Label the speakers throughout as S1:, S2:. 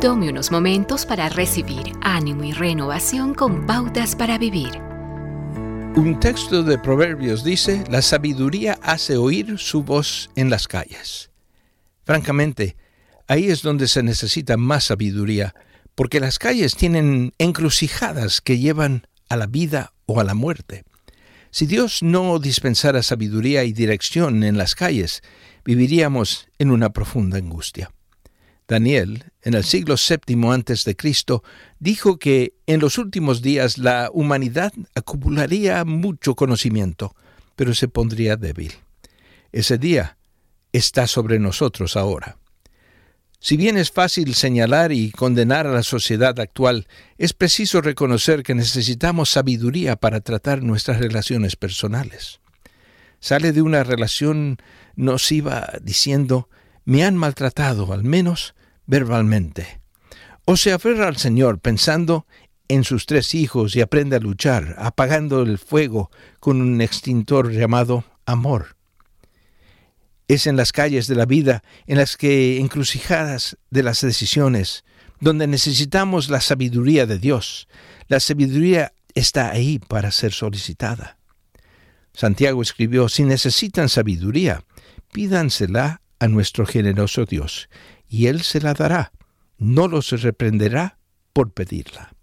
S1: Tome unos momentos para recibir ánimo y renovación con pautas para vivir.
S2: Un texto de Proverbios dice, la sabiduría hace oír su voz en las calles. Francamente, ahí es donde se necesita más sabiduría, porque las calles tienen encrucijadas que llevan a la vida o a la muerte. Si Dios no dispensara sabiduría y dirección en las calles, viviríamos en una profunda angustia. Daniel, en el siglo VII antes de Cristo, dijo que en los últimos días la humanidad acumularía mucho conocimiento, pero se pondría débil. Ese día está sobre nosotros ahora. Si bien es fácil señalar y condenar a la sociedad actual, es preciso reconocer que necesitamos sabiduría para tratar nuestras relaciones personales. Sale de una relación nociva diciendo, me han maltratado, al menos verbalmente. O se aferra al Señor pensando en sus tres hijos y aprende a luchar, apagando el fuego con un extintor llamado amor. Es en las calles de la vida, en las que encrucijadas de las decisiones, donde necesitamos la sabiduría de Dios. La sabiduría está ahí para ser solicitada. Santiago escribió, si necesitan sabiduría, pídansela a nuestro generoso Dios, y Él se la dará, no los reprenderá por pedirla.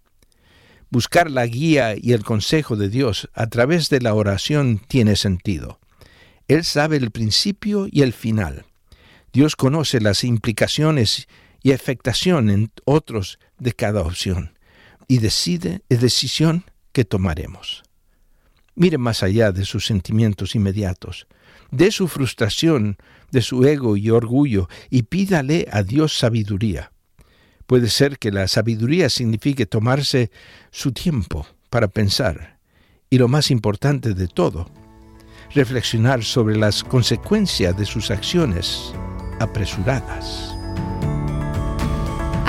S2: Buscar la guía y el consejo de Dios a través de la oración tiene sentido. Él sabe el principio y el final. Dios conoce las implicaciones y afectación en otros de cada opción y decide la decisión que tomaremos. Mire más allá de sus sentimientos inmediatos, de su frustración de su ego y orgullo y pídale a Dios sabiduría. Puede ser que la sabiduría signifique tomarse su tiempo para pensar y lo más importante de todo, reflexionar sobre las consecuencias de sus acciones apresuradas.